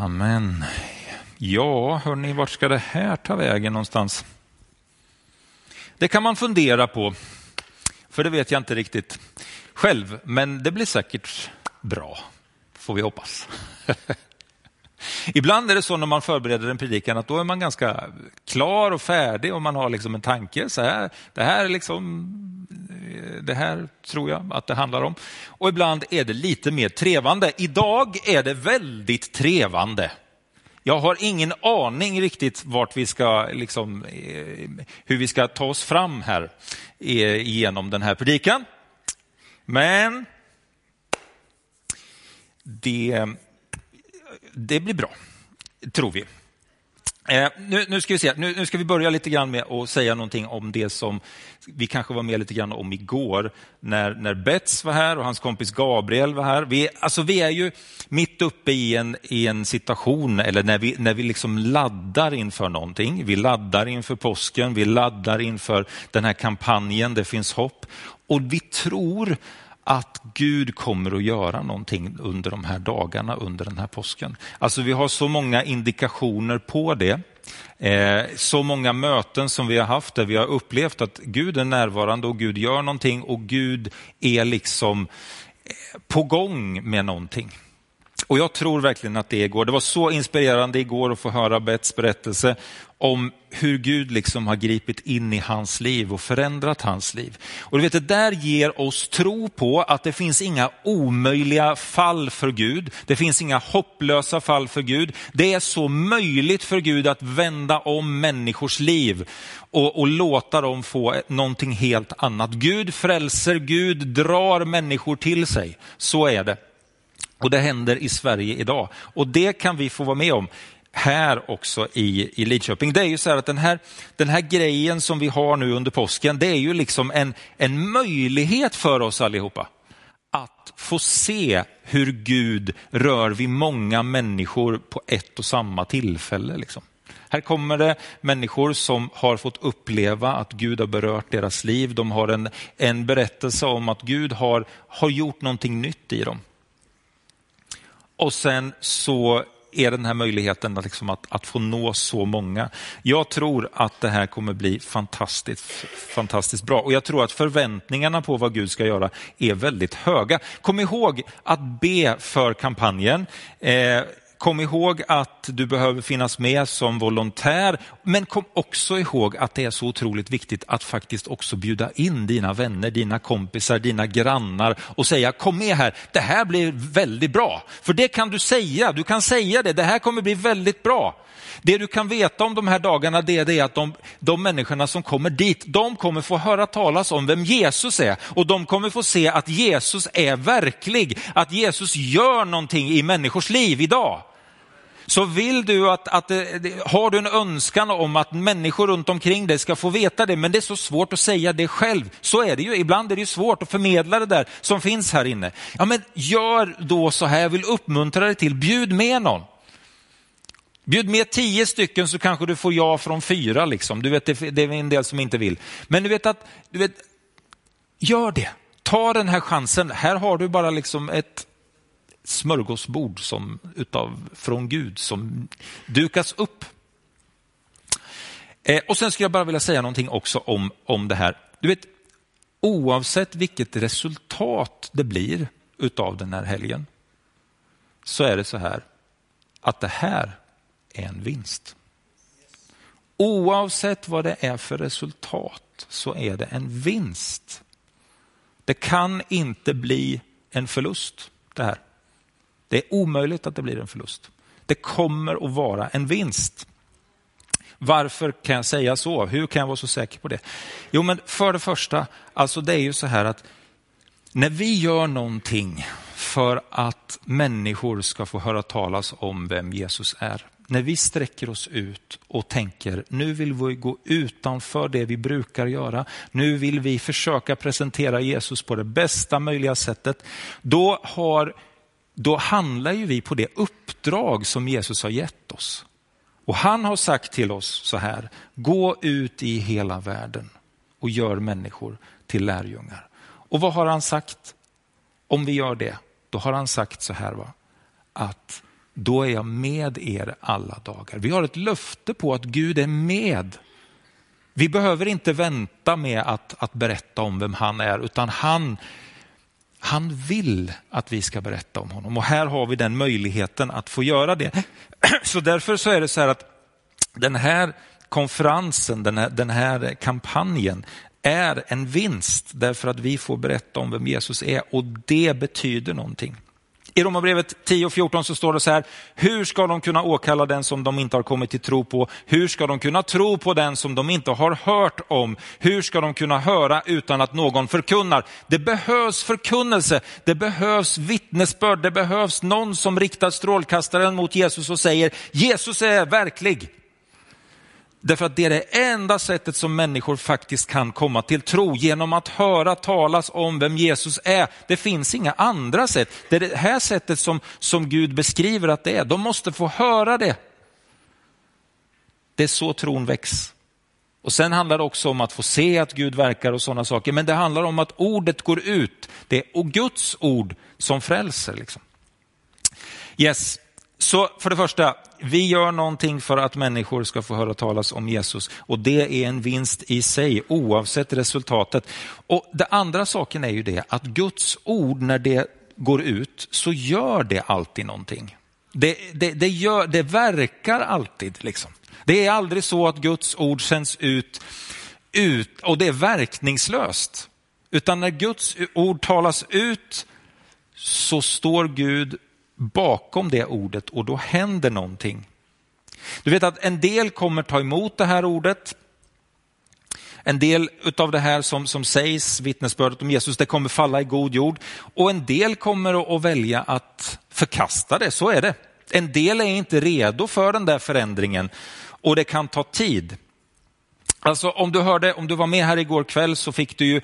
Amen. Ja, hörni, vart ska det här ta vägen någonstans? Det kan man fundera på, för det vet jag inte riktigt själv, men det blir säkert bra, får vi hoppas. Ibland är det så när man förbereder en predikan att då är man ganska klar och färdig och man har liksom en tanke. Så här, det, här liksom, det här tror jag att det handlar om. Och ibland är det lite mer trevande. Idag är det väldigt trevande. Jag har ingen aning riktigt vart vi ska, liksom, eh, hur vi ska ta oss fram här eh, genom den här predikan. Men det det blir bra, tror vi. Eh, nu, nu, ska vi se, nu, nu, ska vi börja lite grann med att säga någonting om det som vi kanske var med lite grann om igår, när, när Bets var här och hans kompis Gabriel var här. Vi, alltså vi är ju mitt uppe i en, i en situation, eller när vi, när vi liksom laddar inför någonting. Vi laddar inför påsken, vi laddar inför den här kampanjen, det finns hopp. Och vi tror att Gud kommer att göra någonting under de här dagarna, under den här påsken. Alltså vi har så många indikationer på det. Eh, så många möten som vi har haft där vi har upplevt att Gud är närvarande och Gud gör någonting och Gud är liksom eh, på gång med någonting. Och jag tror verkligen att det går. Det var så inspirerande igår att få höra Bets berättelse om hur Gud liksom har gripit in i hans liv och förändrat hans liv. Och du vet, det där ger oss tro på att det finns inga omöjliga fall för Gud. Det finns inga hopplösa fall för Gud. Det är så möjligt för Gud att vända om människors liv och, och låta dem få någonting helt annat. Gud frälser, Gud drar människor till sig. Så är det. Och det händer i Sverige idag. Och det kan vi få vara med om här också i, i Lidköping. Det är ju så här att den här, den här grejen som vi har nu under påsken, det är ju liksom en, en möjlighet för oss allihopa att få se hur Gud rör vid många människor på ett och samma tillfälle. Liksom. Här kommer det människor som har fått uppleva att Gud har berört deras liv. De har en, en berättelse om att Gud har, har gjort någonting nytt i dem. Och sen så är den här möjligheten liksom att, att få nå så många. Jag tror att det här kommer bli fantastiskt, fantastiskt bra och jag tror att förväntningarna på vad Gud ska göra är väldigt höga. Kom ihåg att be för kampanjen. Eh, Kom ihåg att du behöver finnas med som volontär, men kom också ihåg att det är så otroligt viktigt att faktiskt också bjuda in dina vänner, dina kompisar, dina grannar och säga kom med här, det här blir väldigt bra. För det kan du säga, du kan säga det, det här kommer bli väldigt bra. Det du kan veta om de här dagarna det är det att de, de människorna som kommer dit, de kommer få höra talas om vem Jesus är och de kommer få se att Jesus är verklig, att Jesus gör någonting i människors liv idag. Så vill du att, att, eh, har du en önskan om att människor runt omkring dig ska få veta det, men det är så svårt att säga det själv. Så är det ju, ibland är det svårt att förmedla det där som finns här inne. Ja men gör då så här, jag vill uppmuntra dig till, bjud med någon. Bjud med tio stycken så kanske du får ja från fyra. Liksom. Du vet, det är en del som inte vill. Men du vet att, du vet, gör det. Ta den här chansen. Här har du bara liksom ett smörgåsbord som, utav, från Gud som dukas upp. Eh, och Sen skulle jag bara vilja säga någonting också om, om det här. Du vet, oavsett vilket resultat det blir utav den här helgen så är det så här att det här är en vinst. Oavsett vad det är för resultat så är det en vinst. Det kan inte bli en förlust det här. Det är omöjligt att det blir en förlust. Det kommer att vara en vinst. Varför kan jag säga så? Hur kan jag vara så säker på det? Jo, men för det första, alltså det är ju så här att när vi gör någonting för att människor ska få höra talas om vem Jesus är, när vi sträcker oss ut och tänker nu vill vi gå utanför det vi brukar göra, nu vill vi försöka presentera Jesus på det bästa möjliga sättet, då, har, då handlar ju vi på det uppdrag som Jesus har gett oss. Och han har sagt till oss så här, gå ut i hela världen och gör människor till lärjungar. Och vad har han sagt? Om vi gör det, då har han sagt så här, va? att då är jag med er alla dagar. Vi har ett löfte på att Gud är med. Vi behöver inte vänta med att, att berätta om vem han är, utan han, han vill att vi ska berätta om honom. Och här har vi den möjligheten att få göra det. Så därför så är det så här att den här konferensen, den här, den här kampanjen är en vinst därför att vi får berätta om vem Jesus är och det betyder någonting. I Romarbrevet 10 och 14 så står det så här, hur ska de kunna åkalla den som de inte har kommit till tro på? Hur ska de kunna tro på den som de inte har hört om? Hur ska de kunna höra utan att någon förkunnar? Det behövs förkunnelse, det behövs vittnesbörd, det behövs någon som riktar strålkastaren mot Jesus och säger, Jesus är verklig. Därför att det är det enda sättet som människor faktiskt kan komma till tro, genom att höra talas om vem Jesus är. Det finns inga andra sätt. Det är det här sättet som, som Gud beskriver att det är. De måste få höra det. Det är så tron väcks. Och Sen handlar det också om att få se att Gud verkar och sådana saker, men det handlar om att ordet går ut. Det är Guds ord som frälser. Liksom. Yes, så för det första, vi gör någonting för att människor ska få höra talas om Jesus och det är en vinst i sig oavsett resultatet. Och Det andra saken är ju det att Guds ord när det går ut så gör det alltid någonting. Det, det, det, gör, det verkar alltid. Liksom. Det är aldrig så att Guds ord sänds ut, ut och det är verkningslöst. Utan när Guds ord talas ut så står Gud bakom det ordet och då händer någonting. Du vet att en del kommer ta emot det här ordet. En del av det här som, som sägs, vittnesbördet om Jesus, det kommer falla i god jord. Och en del kommer att välja att förkasta det, så är det. En del är inte redo för den där förändringen och det kan ta tid. Alltså om du hörde, om du var med här igår kväll så fick du ju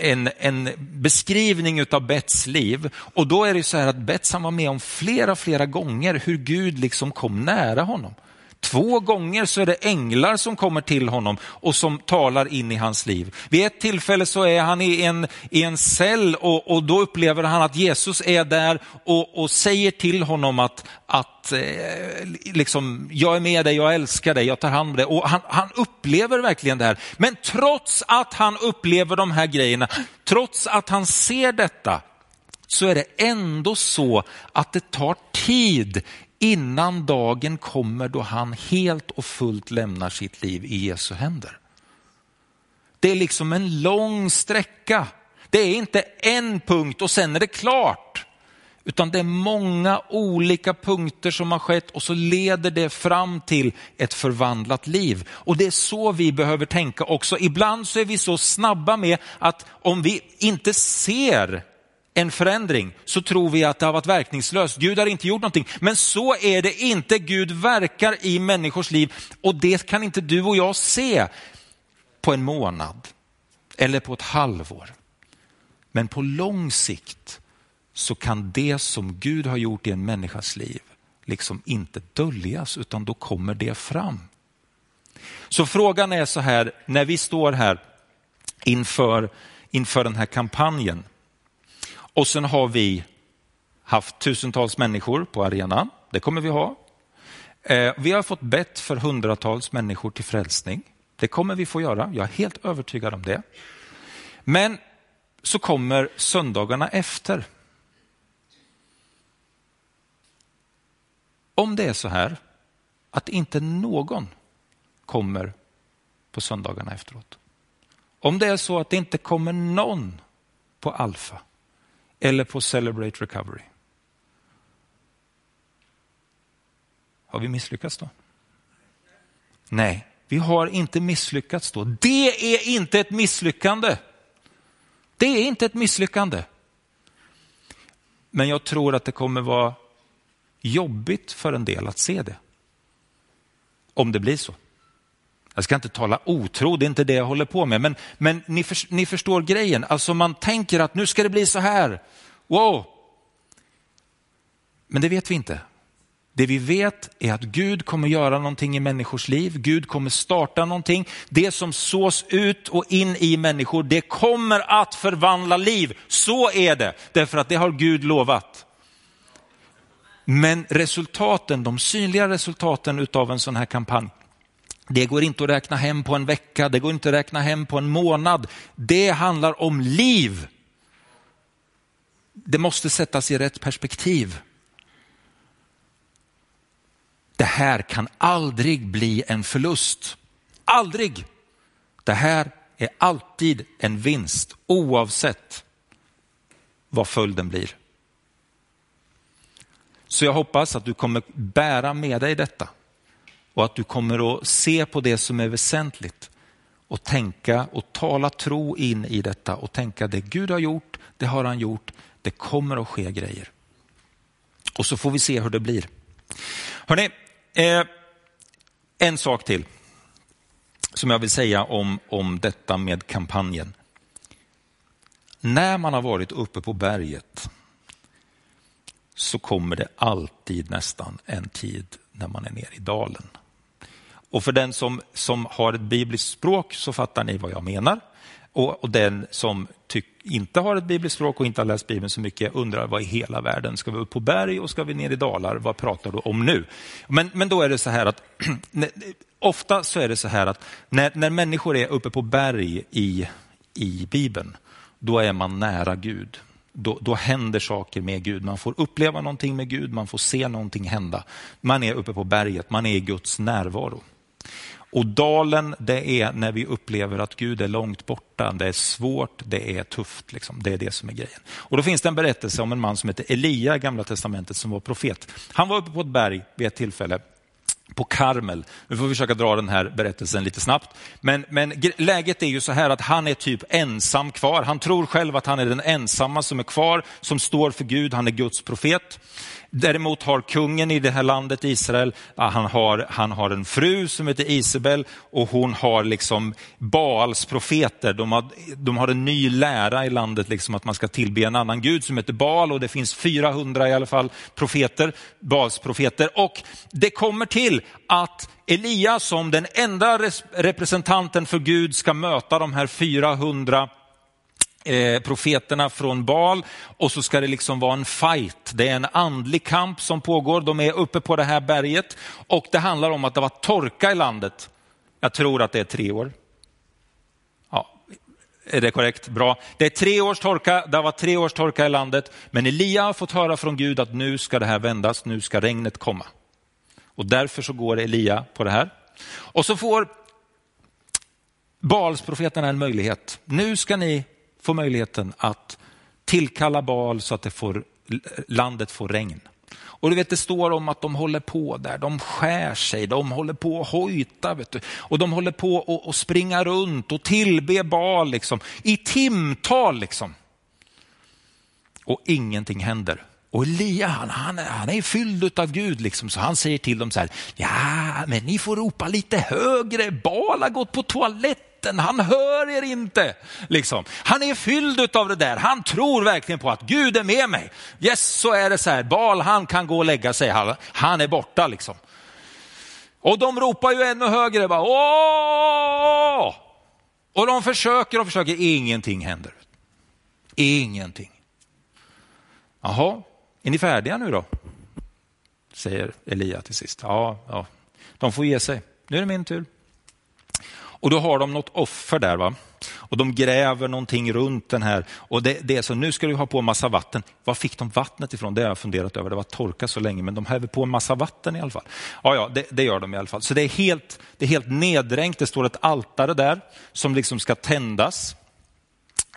en, en beskrivning av Bets liv. Och då är det så här att Bets var med om flera, flera gånger hur Gud liksom kom nära honom. Två gånger så är det änglar som kommer till honom och som talar in i hans liv. Vid ett tillfälle så är han i en, i en cell och, och då upplever han att Jesus är där och, och säger till honom att, att eh, liksom, jag är med dig, jag älskar dig, jag tar hand om dig. Och han, han upplever verkligen det här. Men trots att han upplever de här grejerna, trots att han ser detta, så är det ändå så att det tar tid innan dagen kommer då han helt och fullt lämnar sitt liv i Jesu händer. Det är liksom en lång sträcka. Det är inte en punkt och sen är det klart. Utan det är många olika punkter som har skett och så leder det fram till ett förvandlat liv. Och det är så vi behöver tänka också. Ibland så är vi så snabba med att om vi inte ser en förändring så tror vi att det har varit verkningslöst. Gud har inte gjort någonting. Men så är det inte. Gud verkar i människors liv och det kan inte du och jag se på en månad eller på ett halvår. Men på lång sikt så kan det som Gud har gjort i en människas liv liksom inte döljas utan då kommer det fram. Så frågan är så här, när vi står här inför, inför den här kampanjen, och sen har vi haft tusentals människor på arenan. Det kommer vi ha. Eh, vi har fått bett för hundratals människor till frälsning. Det kommer vi få göra. Jag är helt övertygad om det. Men så kommer söndagarna efter. Om det är så här att inte någon kommer på söndagarna efteråt. Om det är så att det inte kommer någon på Alfa eller på Celebrate Recovery. Har vi misslyckats då? Nej, vi har inte misslyckats då. Det är inte ett misslyckande. Det är inte ett misslyckande. Men jag tror att det kommer vara jobbigt för en del att se det. Om det blir så. Jag ska inte tala otro, det är inte det jag håller på med. Men, men ni, för, ni förstår grejen. Alltså man tänker att nu ska det bli så här. Wow! Men det vet vi inte. Det vi vet är att Gud kommer göra någonting i människors liv. Gud kommer starta någonting. Det som sås ut och in i människor, det kommer att förvandla liv. Så är det, därför att det har Gud lovat. Men resultaten, de synliga resultaten av en sån här kampanj, det går inte att räkna hem på en vecka, det går inte att räkna hem på en månad. Det handlar om liv. Det måste sättas i rätt perspektiv. Det här kan aldrig bli en förlust. Aldrig. Det här är alltid en vinst oavsett vad följden blir. Så jag hoppas att du kommer bära med dig detta och att du kommer att se på det som är väsentligt och tänka och tala tro in i detta och tänka det Gud har gjort, det har han gjort, det kommer att ske grejer. Och så får vi se hur det blir. Hörrni, eh, en sak till som jag vill säga om, om detta med kampanjen. När man har varit uppe på berget så kommer det alltid nästan en tid när man är nere i dalen. Och för den som, som har ett bibliskt språk så fattar ni vad jag menar. Och, och den som tyck, inte har ett bibliskt språk och inte har läst Bibeln så mycket undrar vad i hela världen, ska vi upp på berg och ska vi ner i dalar, vad pratar du om nu? Men, men då är det så här att ofta så är det så här att när, när människor är uppe på berg i, i Bibeln, då är man nära Gud. Då, då händer saker med Gud. Man får uppleva någonting med Gud, man får se någonting hända. Man är uppe på berget, man är i Guds närvaro. Och dalen, det är när vi upplever att Gud är långt borta. Det är svårt, det är tufft. Liksom. Det är det som är grejen. Och då finns det en berättelse om en man som heter Elia i Gamla Testamentet som var profet. Han var uppe på ett berg vid ett tillfälle på Karmel. Nu får vi försöka dra den här berättelsen lite snabbt. Men, men läget är ju så här att han är typ ensam kvar. Han tror själv att han är den ensamma som är kvar, som står för Gud. Han är Guds profet. Däremot har kungen i det här landet Israel, han har, han har en fru som heter Isabel och hon har liksom Baals profeter. De har, de har en ny lära i landet, liksom att man ska tillbe en annan gud som heter Baal och det finns 400 i alla fall profeter, Baals profeter. Och det kommer till att Elia som den enda representanten för Gud ska möta de här 400 Eh, profeterna från Bal och så ska det liksom vara en fight. Det är en andlig kamp som pågår. De är uppe på det här berget och det handlar om att det var torka i landet. Jag tror att det är tre år. Ja, är det korrekt? Bra. Det är tre års torka, det var tre års torka i landet, men Elia har fått höra från Gud att nu ska det här vändas, nu ska regnet komma. Och därför så går Elia på det här. Och så får Balsprofeterna en möjlighet. Nu ska ni få möjligheten att tillkalla Baal så att det får, landet får regn. Och du vet, det står om att de håller på där, de skär sig, de håller på att hojta. Vet du. Och de håller på att springa runt och tillbe Baal liksom, i timtal. Liksom. Och ingenting händer. Och Elia, han, han, han är fylld av Gud, liksom, så han säger till dem så här, ja, men ni får ropa lite högre, Baal har gått på toaletten han hör er inte. Liksom. Han är fylld av det där, han tror verkligen på att Gud är med mig. Yes, så är det så här, Bal han kan gå och lägga sig, han, han är borta liksom. Och de ropar ju ännu högre, bara, Åh! och de försöker och försöker, ingenting händer. Ingenting. Jaha, är ni färdiga nu då? Säger Elia till sist. Ja, ja. de får ge sig. Nu är det min tur. Och då har de något offer där. va? Och de gräver någonting runt den här. Och det, det är så, nu ska du ha på en massa vatten. Var fick de vattnet ifrån? Det har jag funderat över. Det var torka så länge, men de häver på en massa vatten i alla fall. Ja, ja, det, det gör de i alla fall. Så det är helt, det är helt neddränkt. Det står ett altare där som liksom ska tändas.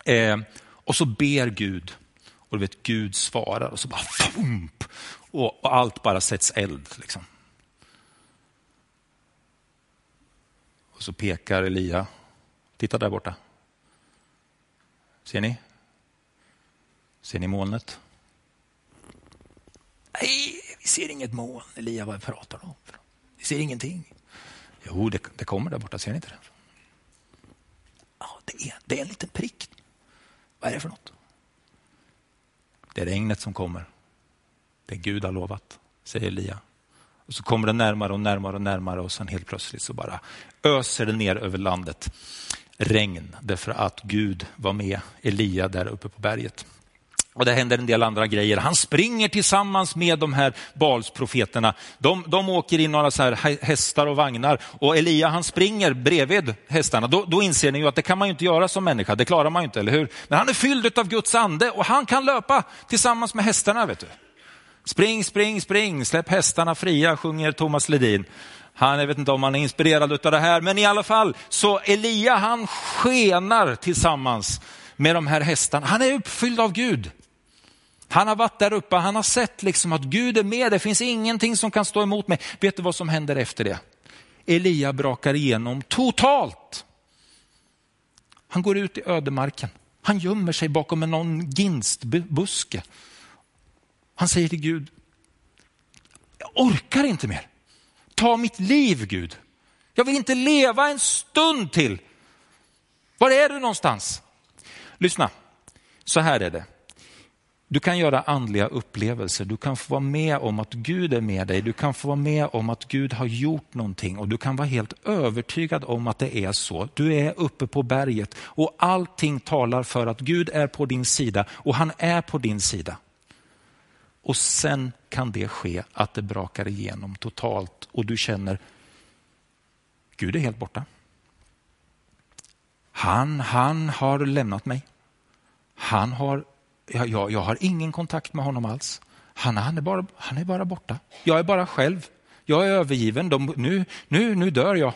Eh, och så ber Gud. Och du vet, Gud svarar och så bara fump, och, och allt bara sätts eld. Liksom. Och så pekar Elia. Titta där borta. Ser ni? Ser ni molnet? Nej, vi ser inget moln. Elia, vad pratar du om? Vi ser ingenting. Jo, det, det kommer där borta. Ser ni inte det? Ja, det är, det är en liten prick. Vad är det för något? Det är regnet som kommer. Det Gud har lovat, säger Elia. Och så kommer det närmare och närmare och närmare och sen helt plötsligt så bara öser det ner över landet regn därför att Gud var med Elia där uppe på berget. Och det händer en del andra grejer. Han springer tillsammans med de här Balsprofeterna. De, de åker i några så här hästar och vagnar och Elia han springer bredvid hästarna. Då, då inser ni ju att det kan man ju inte göra som människa, det klarar man ju inte, eller hur? Men han är fylld av Guds ande och han kan löpa tillsammans med hästarna. vet du. Spring, spring, spring, släpp hästarna fria, sjunger Thomas Ledin. Han, jag vet inte om han är inspirerad av det här, men i alla fall, så Elia han skenar tillsammans med de här hästarna. Han är uppfylld av Gud. Han har varit där uppe, han har sett liksom att Gud är med, det finns ingenting som kan stå emot mig. Vet du vad som händer efter det? Elia brakar igenom totalt. Han går ut i ödemarken, han gömmer sig bakom en någon ginstbuske. Han säger till Gud, jag orkar inte mer. Ta mitt liv Gud. Jag vill inte leva en stund till. Var är du någonstans? Lyssna, så här är det. Du kan göra andliga upplevelser, du kan få vara med om att Gud är med dig, du kan få vara med om att Gud har gjort någonting och du kan vara helt övertygad om att det är så. Du är uppe på berget och allting talar för att Gud är på din sida och han är på din sida. Och sen kan det ske att det brakar igenom totalt och du känner, Gud är helt borta. Han, han har lämnat mig. Han har jag, jag, jag har ingen kontakt med honom alls. Han, han, är bara, han är bara borta. Jag är bara själv. Jag är övergiven. De, nu, nu, nu dör jag.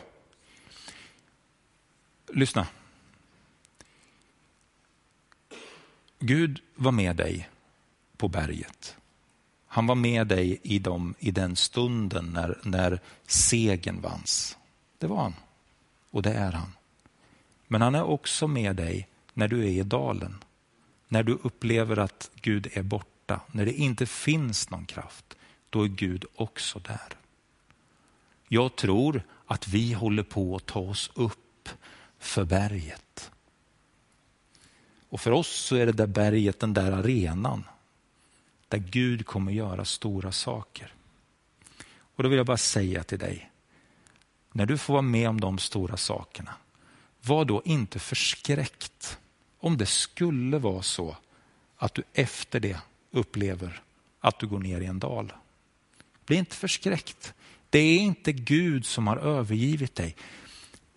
Lyssna. Gud var med dig på berget. Han var med dig i, dem, i den stunden när, när segern vanns. Det var han. Och det är han. Men han är också med dig när du är i dalen när du upplever att Gud är borta, när det inte finns någon kraft, då är Gud också där. Jag tror att vi håller på att ta oss upp för berget. Och för oss så är det där berget den där arenan där Gud kommer göra stora saker. Och då vill jag bara säga till dig, när du får vara med om de stora sakerna, var då inte förskräckt om det skulle vara så att du efter det upplever att du går ner i en dal. Bli inte förskräckt. Det är inte Gud som har övergivit dig.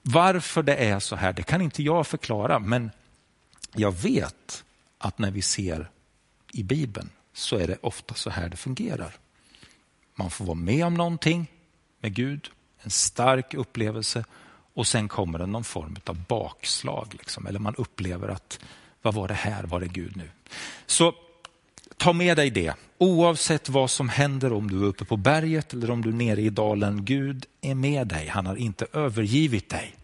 Varför det är så här, det kan inte jag förklara, men jag vet att när vi ser i Bibeln så är det ofta så här det fungerar. Man får vara med om någonting med Gud, en stark upplevelse och sen kommer det någon form av bakslag. Liksom. Eller man upplever att, vad var det här, var det Gud nu? Så ta med dig det. Oavsett vad som händer, om du är uppe på berget eller om du är nere i dalen, Gud är med dig. Han har inte övergivit dig.